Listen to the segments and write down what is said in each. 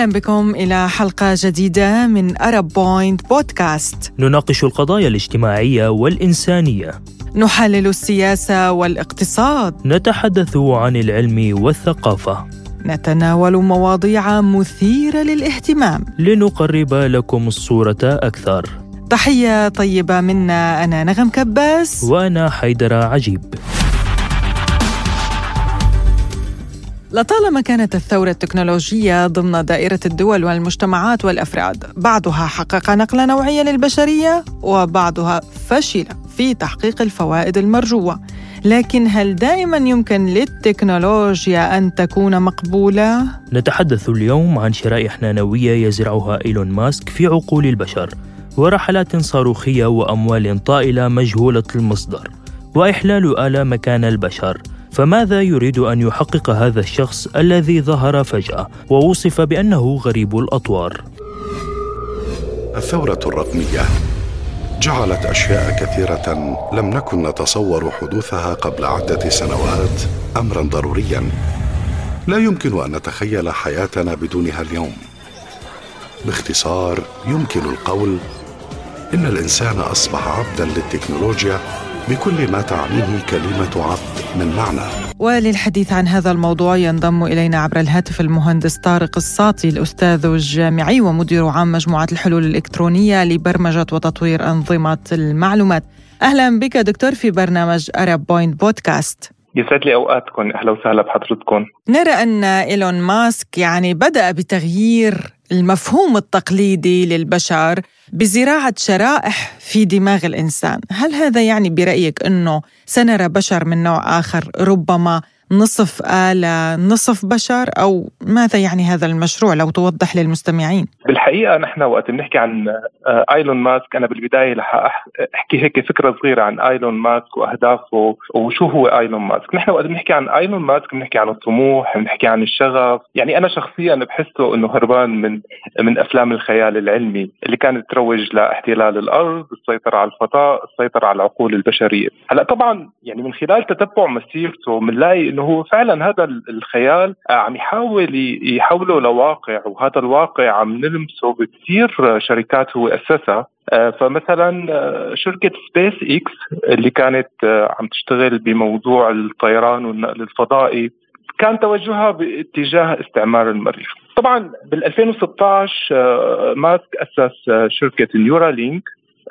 أهلا بكم إلى حلقة جديدة من أرب بوينت بودكاست نناقش القضايا الاجتماعية والإنسانية. نحلل السياسة والاقتصاد. نتحدث عن العلم والثقافة. نتناول مواضيع مثيرة للاهتمام. لنقرب لكم الصورة أكثر. تحية طيبة منا أنا نغم كباس. وأنا حيدر عجيب. لطالما كانت الثورة التكنولوجية ضمن دائرة الدول والمجتمعات والأفراد بعضها حقق نقلة نوعية للبشرية وبعضها فشل في تحقيق الفوائد المرجوة لكن هل دائما يمكن للتكنولوجيا أن تكون مقبولة؟ نتحدث اليوم عن شرائح نانوية يزرعها إيلون ماسك في عقول البشر ورحلات صاروخية وأموال طائلة مجهولة المصدر وإحلال آلة مكان البشر فماذا يريد أن يحقق هذا الشخص الذي ظهر فجأة ووصف بأنه غريب الأطوار؟ الثورة الرقمية جعلت أشياء كثيرة لم نكن نتصور حدوثها قبل عدة سنوات امرا ضروريا. لا يمكن أن نتخيل حياتنا بدونها اليوم. باختصار يمكن القول إن الإنسان أصبح عبدا للتكنولوجيا بكل ما تعنيه كلمة عبد من معنى. وللحديث عن هذا الموضوع ينضم إلينا عبر الهاتف المهندس طارق الساطي الأستاذ الجامعي ومدير عام مجموعة الحلول الإلكترونية لبرمجة وتطوير أنظمة المعلومات. أهلا بك دكتور في برنامج أرب بوينت بودكاست يسعد لي أوقاتكم. أهلا وسهلا بحضرتكم. نرى أن إيلون ماسك يعني بدأ بتغيير المفهوم التقليدي للبشر بزراعة شرائح في دماغ الإنسان، هل هذا يعني برأيك إنه سنرى بشر من نوع آخر؟ ربما نصف آلة نصف بشر أو ماذا يعني هذا المشروع لو توضح للمستمعين؟ بالحقيقة نحن وقت بنحكي عن آه، إيلون ماسك أنا بالبداية رح أحكي هيك فكرة صغيرة عن إيلون ماسك وأهدافه وشو هو إيلون ماسك. نحن وقت بنحكي عن إيلون ماسك بنحكي عن الطموح بنحكي عن الشغف. يعني أنا شخصيا بحسه أنه هربان من من أفلام الخيال العلمي اللي كانت تروج لاحتلال الأرض السيطرة على الفضاء السيطرة على العقول البشرية. هلأ طبعا يعني من خلال تتبع مسيرته بنلاقي إنه هو فعلا هذا الخيال عم يحاول يحوله لواقع وهذا الواقع عم نلمسه بكثير شركات هو أسسها. آه، فمثلا آه، شركة سبيس إكس اللي كانت آه، عم تشتغل بموضوع الطيران والنقل الفضائي كان توجهها باتجاه استعمار المريخ. طبعا بال 2016 ماسك أسس شركة نيورالينك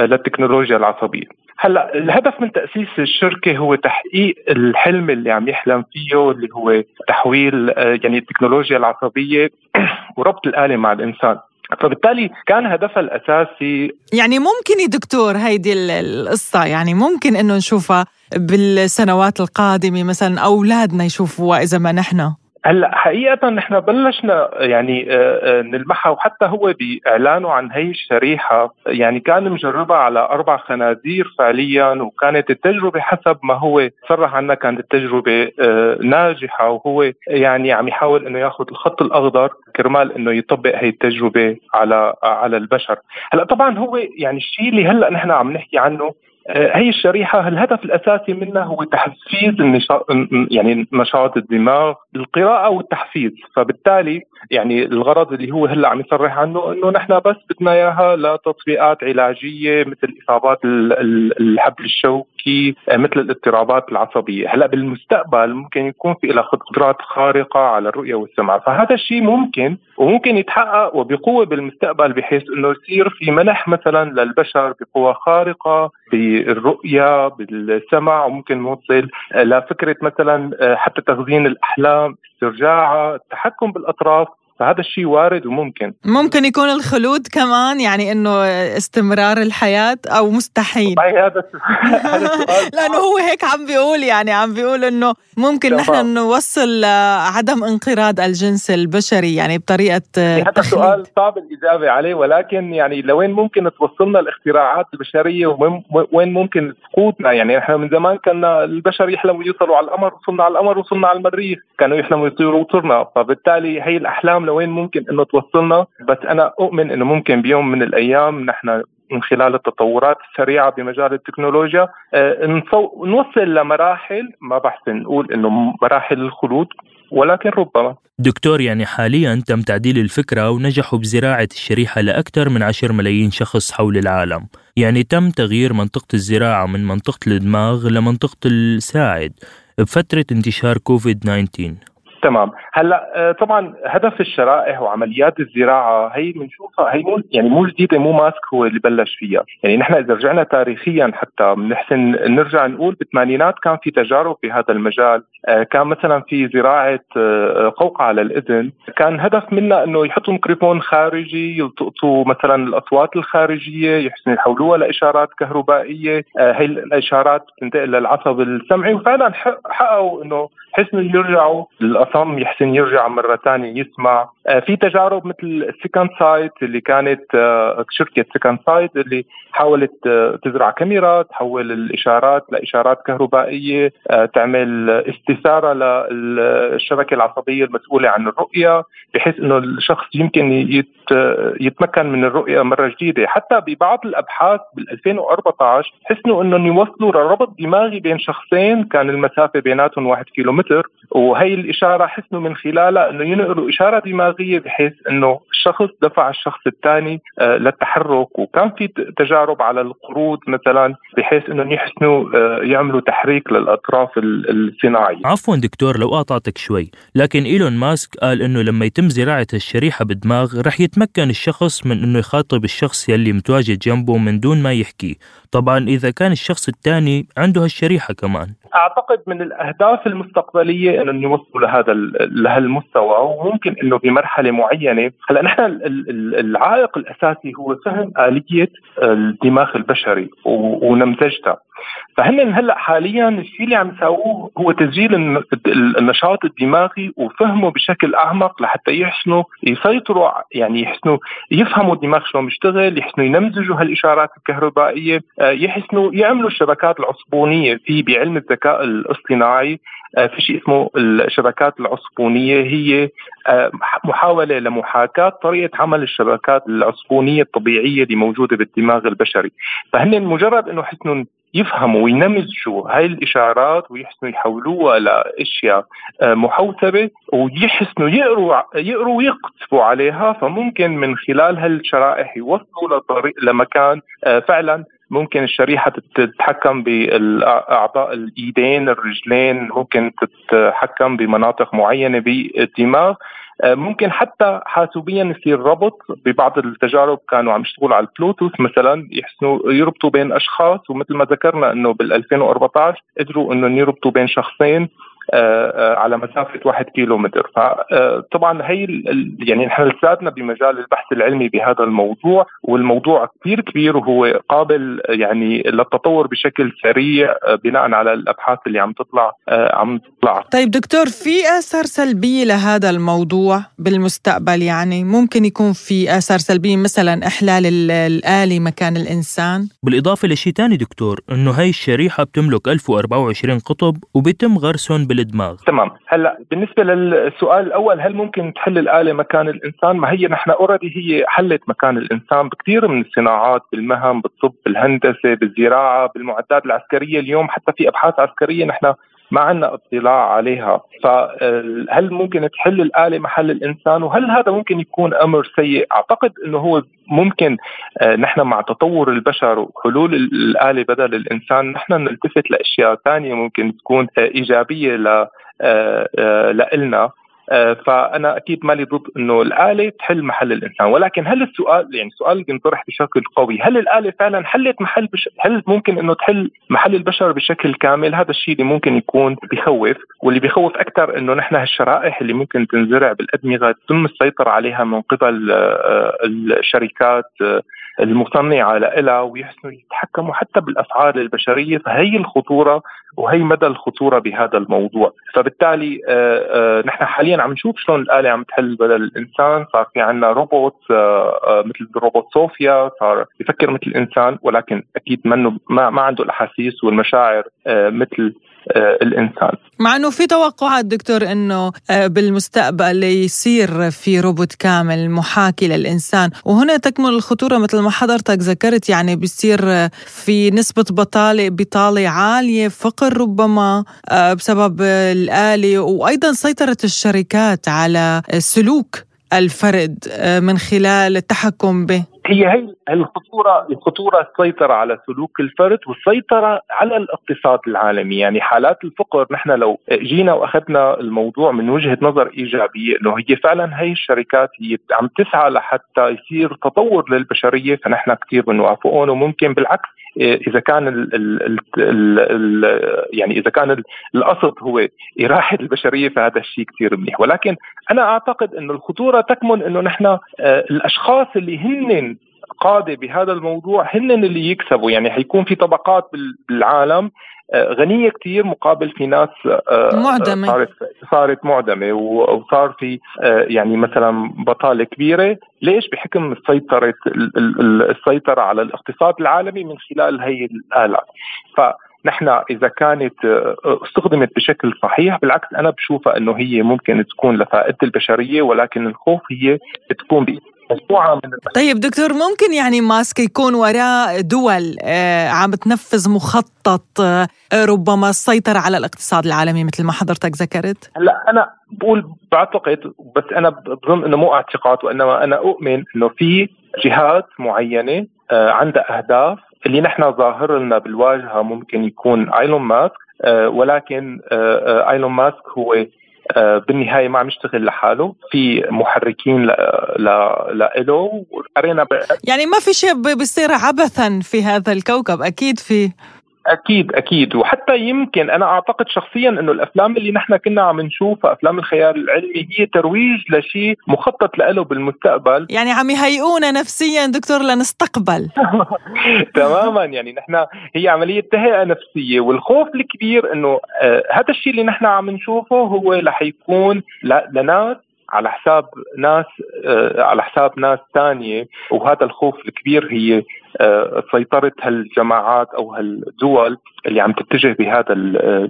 للتكنولوجيا العصبية. هلا الهدف من تأسيس الشركة هو تحقيق الحلم اللي عم يحلم فيه اللي هو تحويل آه، يعني التكنولوجيا العصبية وربط الآلة مع الإنسان. فبالتالي كان هدفها الأساسي يعني ممكن يا دكتور هيدي القصة يعني ممكن إنه نشوفها بالسنوات القادمة مثلا أولادنا يشوفوها إذا ما نحن؟ هلأ حقيقة نحن بلشنا يعني آه، آه، نلمحها وحتى هو بإعلانه عن هي الشريحة يعني كان مجربها على أربع خنازير فعليا وكانت التجربة حسب ما هو صرح عنها كانت التجربة آه، ناجحة وهو يعني عم يحاول إنه ياخذ الخط الأخضر كرمال إنه يطبق هي التجربة على على البشر. هلأ طبعا هو يعني الشيء اللي هلأ نحن عم نحكي عنه هي الشريحة الهدف الأساسي منها هو تحفيز النشاط يعني نشاط الدماغ القراءة والتحفيز. فبالتالي يعني الغرض اللي هو هلا عم يصرح عنه إنه نحن بس بدنا إياها لتطبيقات علاجية مثل إصابات الحبل الشوكي آه، مثل الاضطرابات العصبية، هلا بالمستقبل ممكن يكون في لها قدرات خارقة على الرؤية والسمع، فهذا الشيء ممكن وممكن يتحقق وبقوة بالمستقبل بحيث إنه يصير في منح مثلا للبشر بقوة خارقة بالرؤية بالسمع وممكن نوصل لفكرة مثلا آه، حتى تخزين الأحلام استرجاعها التحكم بالأطراف. فهذا الشيء وارد وممكن. ممكن يكون الخلود كمان يعني إنه استمرار الحياة أو مستحيل. هذا لأنه هو هيك عم بيقول يعني عم بيقول إنه ممكن نحن نوصل عدم انقراض الجنس البشري يعني بطريقة هذا سؤال صعب الإجابة عليه ولكن يعني لوين ممكن توصلنا الاختراعات البشرية وين ممكن تقودنا يعني نحن من زمان كنا البشر يحلموا يوصلوا على القمر وصلنا على القمر وصلنا على المريخ كانوا يحلموا يطيروا وصرنا فبالتالي هي الأحلام لوين ممكن إنه توصلنا بس أنا أؤمن إنه ممكن بيوم من الأيام نحن من خلال التطورات السريعة بمجال التكنولوجيا نوصل لمراحل ما بحسن نقول إنه مراحل الخلود ولكن ربما. دكتور يعني حاليا تم تعديل الفكرة ونجحوا بزراعة الشريحة لأكثر من 10 ملايين شخص حول العالم. يعني تم تغيير منطقة الزراعة من منطقة الدماغ لمنطقة الساعد. بفترة انتشار كوفيد 19 تمام. هلا آه، طبعا هدف الشرائح وعمليات الزراعة هي بنشوفها هي مو يعني مو جديدة مو ماسك هو اللي بلش فيها. يعني نحن إذا رجعنا تاريخيا حتى بنحسن نرجع نقول بالثمانينات كان في تجارب في هذا المجال. آه، كان مثلا في زراعة آه، قوقعة للاذن كان هدف منها إنه يحطوا ميكروفون خارجي يلتقطوا مثلا الأصوات الخارجية يحسنوا يحولوها لإشارات كهربائية. هي الإشارات تنتقل للعصب السمعي. وفعلا حققوا إنه حسنوا يرجعوا الاصم يحسن يرجع مرة ثانية يسمع. آه، في تجارب مثل Second Sight اللي كانت آه، شركة Second Sight اللي حاولت آه، تزرع كاميرا تحول الإشارات لإشارات كهربائية تعمل استثاره للشبكة العصبية المسؤولة عن الرؤية بحيث إنه الشخص يمكن يتمكن من الرؤية مرة جديدة. حتى ببعض الأبحاث بال 2014 حسنوا إنهم يوصلوا لربط دماغي بين شخصين كان المسافة بيناتهم واحد كيلومتر وهي الإشارة حسنوا من خلالها إنه ينقلوا إشارة دماغية بحيث إنه الشخص دفع الشخص الثاني آه، للتحرك. وكان في تجارب على القرود مثلا بحيث إنهم يحسنوا آه، يعملوا تحريك للأطراف الصناعية. عفوا دكتور لو قاطعتك شوي، لكن إيلون ماسك قال إنه لما يتم زراعة الشريحة بالدماغ رح يتمكن الشخص من إنه يخاطب الشخص يلي متواجد جنبه من دون ما يحكي، طبعا إذا كان الشخص الثاني عنده هالشريحة كمان. أعتقد من الأهداف المستقبلية إنه يوصلوا لهذا لهالمستوى وممكن إنه بمرحلة معينة. هلأ نحن العائق الأساسي هو فهم آلية الدماغ البشري ونمذجتها فهن هلأ حاليا الشيء اللي عم يساووه هو تسجيل النشاط الدماغي وفهمه بشكل أعمق لحتى يحسنوا يسيطروا يعني يحسنوا يفهموا الدماغ شلون بيشتغل، يحسنوا ينمذجوا هالإشارات الكهربائية، يحسنوا يعملوا الشبكات العصبونية. في بعلم الذكاء الاصطناعي آه، في شيء اسمه الشبكات العصبونية. هي آه، محاولة لمحاكاة طريقة عمل الشبكات العصبونية الطبيعية اللي موجودة بالدماغ البشري، فهن مجرد إنه حسنوا يفهموا وينمجوا هاي الإشارات ويحسنوا يحولوها لأشياء آه، محوسبة ويحسنوا يقروا يقروا ويقتفوا عليها. فممكن من خلال هالشرائح يوصلوا لطريق لمكان فعلا ممكن الشريحة تتحكم بالأعضاء الإيدين الرجلين ممكن تتحكم بمناطق معينة بالدماغ. آه، ممكن حتى حاسوبيا يصير ربط ببعض التجارب كانوا عم يشتغلوا على البلوتوث مثلا يحسنوا يربطوا بين أشخاص ومثل ما ذكرنا إنه بال 2014 قدروا انه يربطوا بين شخصين. على مسافة واحد كيلو متر فطبعا آه، هي يعني نحن لساتنا بمجال البحث العلمي بهذا الموضوع والموضوع كثير كبير وهو قابل يعني للتطور بشكل سريع بناء على الأبحاث اللي عم تطلع عم تطلع. طيب دكتور في آثار سلبية لهذا الموضوع بالمستقبل؟ يعني ممكن يكون في آثار سلبية مثلا إحلال الآلي مكان الإنسان؟ بالإضافة لشيء ثاني دكتور إنه هاي الشريحة بتملك 1024 قطب وبيتم غرسهم بالدماغ تمام. هلا بالنسبة للسؤال الأول هل ممكن تحل الآلة مكان الإنسان؟ ما هي نحن اوريدي هي حلت مكان الإنسان. بكثير من الصناعات بالمهن بالطب بالهندسة بالزراعة بالمعدات العسكرية. اليوم حتى في أبحاث عسكرية نحن ما عندنا اطلاع عليها. فهل ممكن تحل الآلة محل الإنسان؟ وهل هذا ممكن يكون أمر سيء؟ أعتقد أنه هو ممكن آه، نحن مع تطور البشر وحلول الآلة بدل الإنسان نحن نلتفت لأشياء ثانية ممكن تكون آه، إيجابية آه، آه، فأنا أكيد مالي ضد إنه الآلة تحل محل الإنسان. ولكن هل السؤال يعني سؤال بينطرح بشكل قوي. هل الآلة فعلا حلت محل بش... هل ممكن إنه تحل محل البشر بشكل كامل؟ هذا الشيء اللي ممكن يكون بخوف. واللي بخوف أكثر إنه نحن هالشرائح اللي ممكن تنزرع بالأدمغة تم السيطرة عليها من قبل آه، الشركات آه، المصنعه لها ويحسنوا يتحكموا حتى بالافعال البشرية فهي الخطورة وهي مدى الخطورة بهذا الموضوع. فبالتالي نحن حاليا عم نشوف شلون الآلة عم تحل بدل الإنسان. صار في عندنا روبوت آه، آه، مثل روبوت صوفيا صار يفكر مثل الإنسان ولكن أكيد منه ما, ما عنده الأحاسيس والمشاعر آه، مثل الإنسان. مع إنه في توقعات دكتور إنه بالمستقبل يصير في روبوت كامل محاكي للإنسان. وهنا تكمن الخطورة مثل ما حضرتك ذكرت يعني بيصير في نسبة بطاله بطالة عالية فقر ربما بسبب الآلة. وأيضا سيطره الشركات على سلوك الفرد آه، من خلال التحكم به. هي هي الخطورة الخطورة السيطرة على سلوك الفرد والسيطرة على الاقتصاد العالمي. يعني حالات الفقر نحن لو جينا وأخذنا الموضوع من وجهة نظر إيجابية إنه هي فعلا هي الشركات هي عم تسعى لحتى يصير تطور للبشرية فنحن كثير بنوافقهم وممكن بالعكس إذا كان ال ال ال ال يعني إذا كان القصد هو إراحة البشرية فهذا الشيء كثير منيح. ولكن أنا أعتقد إنه الخطورة تكمن إنه نحن آه، الأشخاص اللي هن قادة بهذا الموضوع هن اللي يكسبوا. يعني حيكون في طبقات بالعالم آه، غنية كثير مقابل في ناس آه، معدمة. صارت صارت معدمة وصار في آه، يعني مثلا بطالة كبيرة. ليش؟ بحكم سيطرة السيطرة على الاقتصاد العالمي من خلال هي الآلات. فنحن إذا كانت استخدمت بشكل صحيح بالعكس أنا بشوفها أنه هي ممكن تكون لفائدة البشرية ولكن الخوف هي تكون مجموعة من طيب دكتور ممكن يعني ماسك يكون وراء دول آه عم تنفذ مخطط آه ربما السيطرة على الاقتصاد العالمي مثل ما حضرتك ذكرت؟ هلا أنا بقول بعتقد بس أنا بظن إنه مو اعتقاد وإنما أنا أؤمن إنه في جهات معينة آه عندها أهداف اللي نحن ظاهر لنا بالواجهة ممكن يكون إيلون ماسك ولكن إيلون ماسك هو بالنهاية ما عم يشتغل لحاله. في محركين له وقرينا يعني ما في شيء بيصير عبثا في هذا الكوكب أكيد في أكيد أكيد. وحتى يمكن أنا أعتقد شخصيا إنه الأفلام اللي نحن كنا عم نشوفها أفلام الخيال العلمي هي ترويج لشيء مخطط له بالمستقبل. يعني عم يهيئونا نفسيا دكتور لنستقبل. تماما. يعني نحن هي عملية تهيئة نفسية والخوف الكبير إنه آه هذا الشيء اللي نحن عم نشوفه هو رح يكون لناس على حساب ناس آه، على حساب ناس ثانية وهذا الخوف الكبير هي سيطره هالجماعات أو هالدول اللي عم تتجه بهذا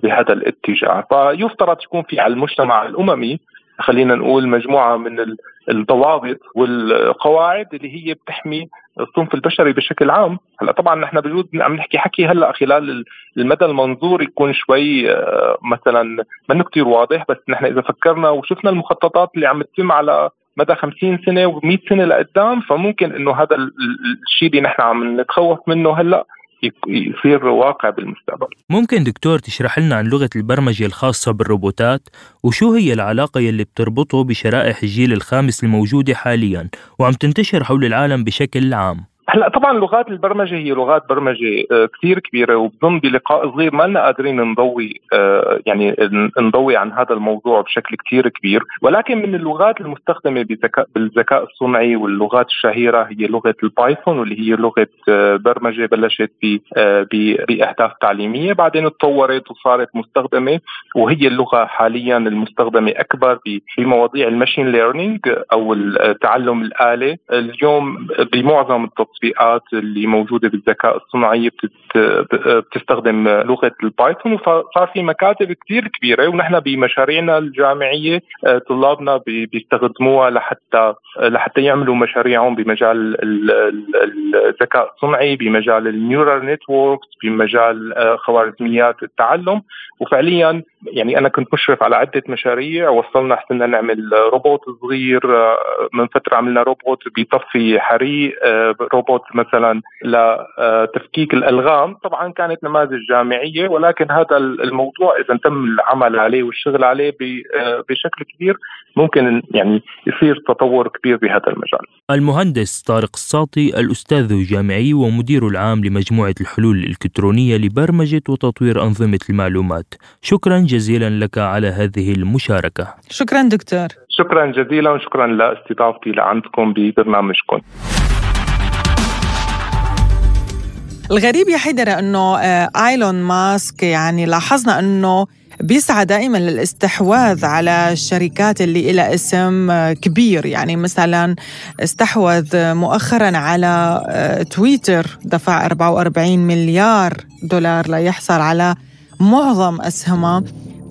بهذا الاتجاه. فيفترض يكون في على المجتمع الأممي خلينا نقول مجموعة من الضوابط والقواعد اللي هي بتحمي الصنف البشري بشكل عام. هلا طبعا نحن بجوز عم نحكي حكي هلأ خلال المدى المنظور يكون شوي آه، مثلا منه كثير واضح بس نحن إذا فكرنا وشفنا المخططات اللي عم تتم على مدى 50 سنة و100 سنة لقدام فممكن إنه هذا الشيء اللي نحن عم نتخوف منه هلأ يصير واقع بالمستقبل. ممكن دكتور تشرح لنا عن لغة البرمجة الخاصة بالروبوتات وشو هي العلاقة يلي بتربطه بشرائح الجيل الخامس الموجودة حاليا وعم تنتشر حول العالم بشكل عام؟ هلا طبعا لغات البرمجة هي لغات برمجة آه، كثير كبيرة وبظن بلقاء صغير ما لنا قادرين نضوي آه، يعني نضوي عن هذا الموضوع بشكل كثير كبير. ولكن من اللغات المستخدمة بالذكاء الصنعي واللغات الشهيرة هي لغة ال Python واللي هي لغة آه، برمجة بلشت بأهداف تعليمية بعدين تطورت وصارت مستخدمة وهي اللغة حاليا المستخدمة أكبر بمواضيع ال machine learning أو تعلم الآلة. اليوم بمعظم التطبيقات التطبيقات اللي موجودة بالذكاء الصناعي بتستخدم لغة ال Python وصار في مكاتب كثير كبيرة ونحن بمشاريعنا الجامعية آه، طلابنا بيستخدموها لحتى لحتى يعملوا مشاريعهم بمجال الذكاء الصنعي بمجال ال neural networks بمجال آه، خوارزميات التعلم. وفعليا يعني أنا كنت مشرف على عدة مشاريع وصلنا حسنا نعمل روبوت صغير آه، من فترة عملنا روبوت بيطفي حريق روبوت مثلا لتفكيك الألغام. طبعا كانت نماذج جامعية ولكن هذا الموضوع إذا تم العمل عليه والشغل عليه بشكل كبير ممكن يعني يصير تطور كبير بهذا المجال. المهندس طارق الساطي الأستاذ الجامعي ومدير العام لمجموعة الحلول الإلكترونية لبرمجة وتطوير أنظمة المعلومات. شكرا جزيلا. لك على هذه المشاركة. شكرا دكتور. شكرا جزيلا وشكرا لاستضافتي لعندكم ببرنامجكم. الغريب يا حيدر إنه آه، إيلون ماسك يعني لاحظنا إنه بيسعى دائما للاستحواذ على الشركات اللي لها اسم آه، كبير. يعني مثلا استحوذ مؤخرا على آه، تويتر دفع 44 مليار دولار ليحصل على معظم أسهمها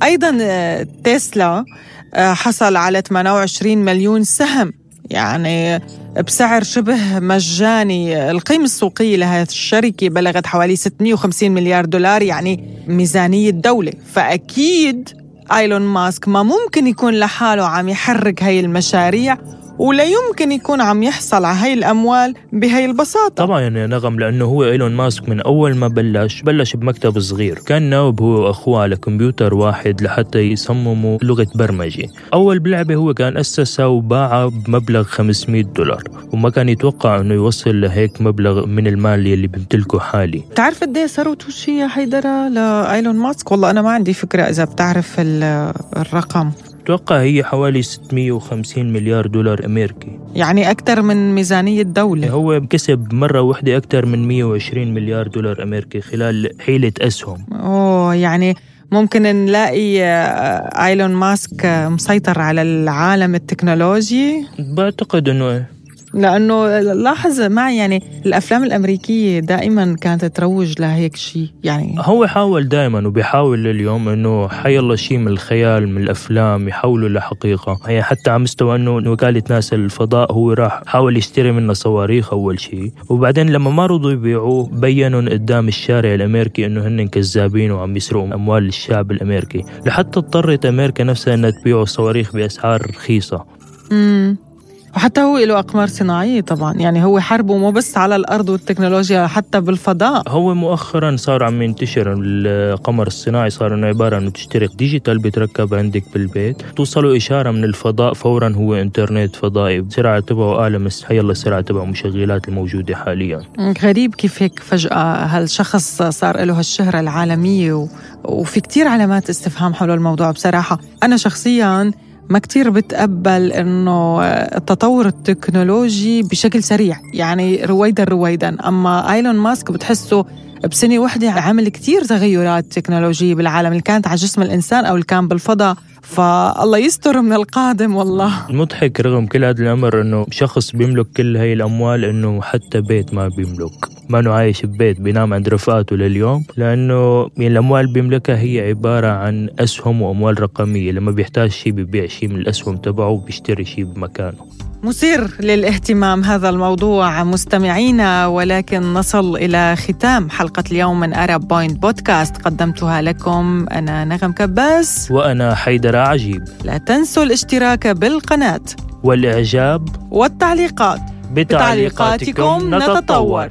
أيضا آه، تسلا آه، حصل على 28 مليون سهم. يعني بسعر شبه مجاني. القيمة السوقية لهذه الشركة بلغت حوالي 650 مليار دولار يعني ميزانية دولة. فأكيد إيلون ماسك ما ممكن يكون لحاله عم يحرك هاي المشاريع. ولا يمكن يكون عم يحصل على هاي الأموال بهاي البساطة. طبعا يا نغم لأنه هو إيلون ماسك من أول ما بلش بلش بمكتب صغير. كان ناوب هو وأخوه على كمبيوتر واحد لحتى يصمموا لغة برمجة. أول بلعبة هو كان أسسها وباعها بمبلغ 500 دولار. وما كان يتوقع إنه يوصل لهيك مبلغ من المال يلي بيمتلكه حالي. بتعرف قد إيه ثروته شي يا حيدره لإيلون ماسك؟ والله أنا ما عندي فكرة إذا بتعرف الرقم. أتوقع هي حوالي 650 مليار دولار أمريكي. يعني أكثر من ميزانية دولة. هو كسب مرة واحدة أكثر من 120 مليار دولار أمريكي خلال حيلة أسهم. أوه يعني ممكن نلاقي آه، إيلون ماسك مسيطر على العالم التكنولوجي؟ بعتقد إنه لأنه لاحظ معي يعني الأفلام الأمريكية دائما كانت تروج لهيك شيء يعني. هو حاول دائما وبيحاول اليوم إنه حيلا شيء من الخيال من الأفلام يحولوا لحقيقة. هي حتى على مستوى إنه وكاله ناسا الفضاء هو راح حاول يشتري منها صواريخ أول شيء وبعدين لما ما رضوا يبيعوه بينوا قدام الشارع الأمريكي إنه هن كذابين وعم يسرقوا أموال الشعب الأمريكي. لحتى اضطرت أمريكا نفسها إنها تبيع صواريخ بأسعار رخيصة. امم وحتى هو له أقمار صناعية طبعا. يعني هو حربه مو بس على الأرض والتكنولوجيا حتى بالفضاء. هو مؤخرا صار عم ينتشر القمر الصناعي صار إنه عبارة انه تشتري digital بيتركب عندك بالبيت. توصله إشارة من الفضاء فورا هو إنترنت فضائي السرعة تبعه أعلى من هي السرعة تبع المشغلات الموجودة حاليا. غريب كيف هيك فجأة هالشخص صار له هالشهرة العالمية و... وفي كتير علامات استفهام حول الموضوع بصراحة. أنا شخصياً ما كتير بتقبل إنه التطور التكنولوجي بشكل سريع يعني رويدا رويدا. أما إيلون ماسك بتحسه بسنة واحدة عمل كتير تغيرات تكنولوجية بالعالم اللي كانت على جسم الإنسان أو اللي كان بالفضاء. فالله يستر من القادم والله. المضحك رغم كل هذا الأمر أنه شخص بيملك كل هاي الأموال أنه حتى بيت ما بيملك. ما أنه عايش ببيت بينام عند رفقاته لليوم؟ لأنه يعني الأموال بيملكها هي عبارة عن أسهم وأموال رقمية. لما بيحتاج شيء بيبيع شيء من الأسهم تبعه وبيشتري شيء بمكانه. مثير للاهتمام هذا الموضوع مستمعينا ولكن نصل إلى ختام حلقة اليوم من أرب بوينت بودكاست قدمتها لكم أنا نغم كباس. وأنا حيدر عجيب. لا تنسوا الاشتراك بالقناة. والإعجاب. والتعليقات. بتعليقاتكم نتطور.